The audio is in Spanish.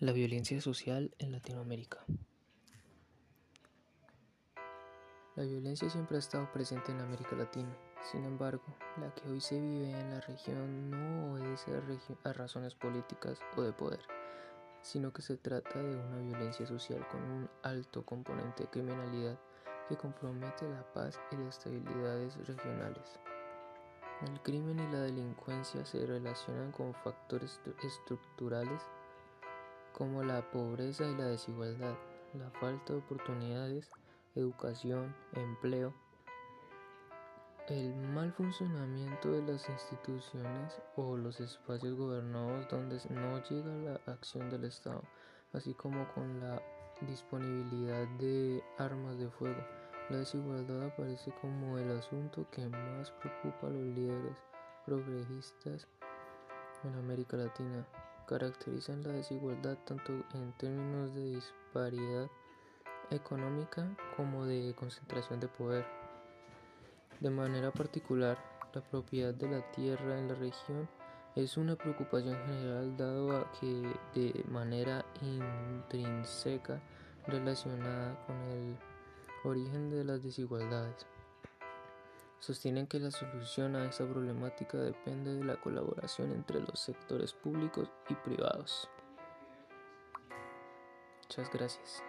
La violencia social en Latinoamérica. La violencia siempre ha estado presente en América Latina. Sin embargo, la que hoy se vive en la región no obedece a, razones políticas o de poder, sino que se trata de una violencia social con un alto componente de criminalidad que compromete la paz y las estabilidades regionales. El crimen y la delincuencia se relacionan con factores estructurales como la pobreza y la desigualdad, la falta de oportunidades, educación, empleo, el mal funcionamiento de las instituciones o los espacios gobernados donde no llega la acción del Estado, así como con la disponibilidad de armas de fuego. La desigualdad aparece como el asunto que más preocupa a los líderes progresistas en América Latina caracterizan la desigualdad tanto en términos de disparidad económica como de concentración de poder. De manera particular, la propiedad de la tierra en la región es una preocupación general dado a que de manera intrínseca relacionada con el origen de las desigualdades. Sostienen que la solución a esta problemática depende de la colaboración entre los sectores públicos y privados. Muchas gracias.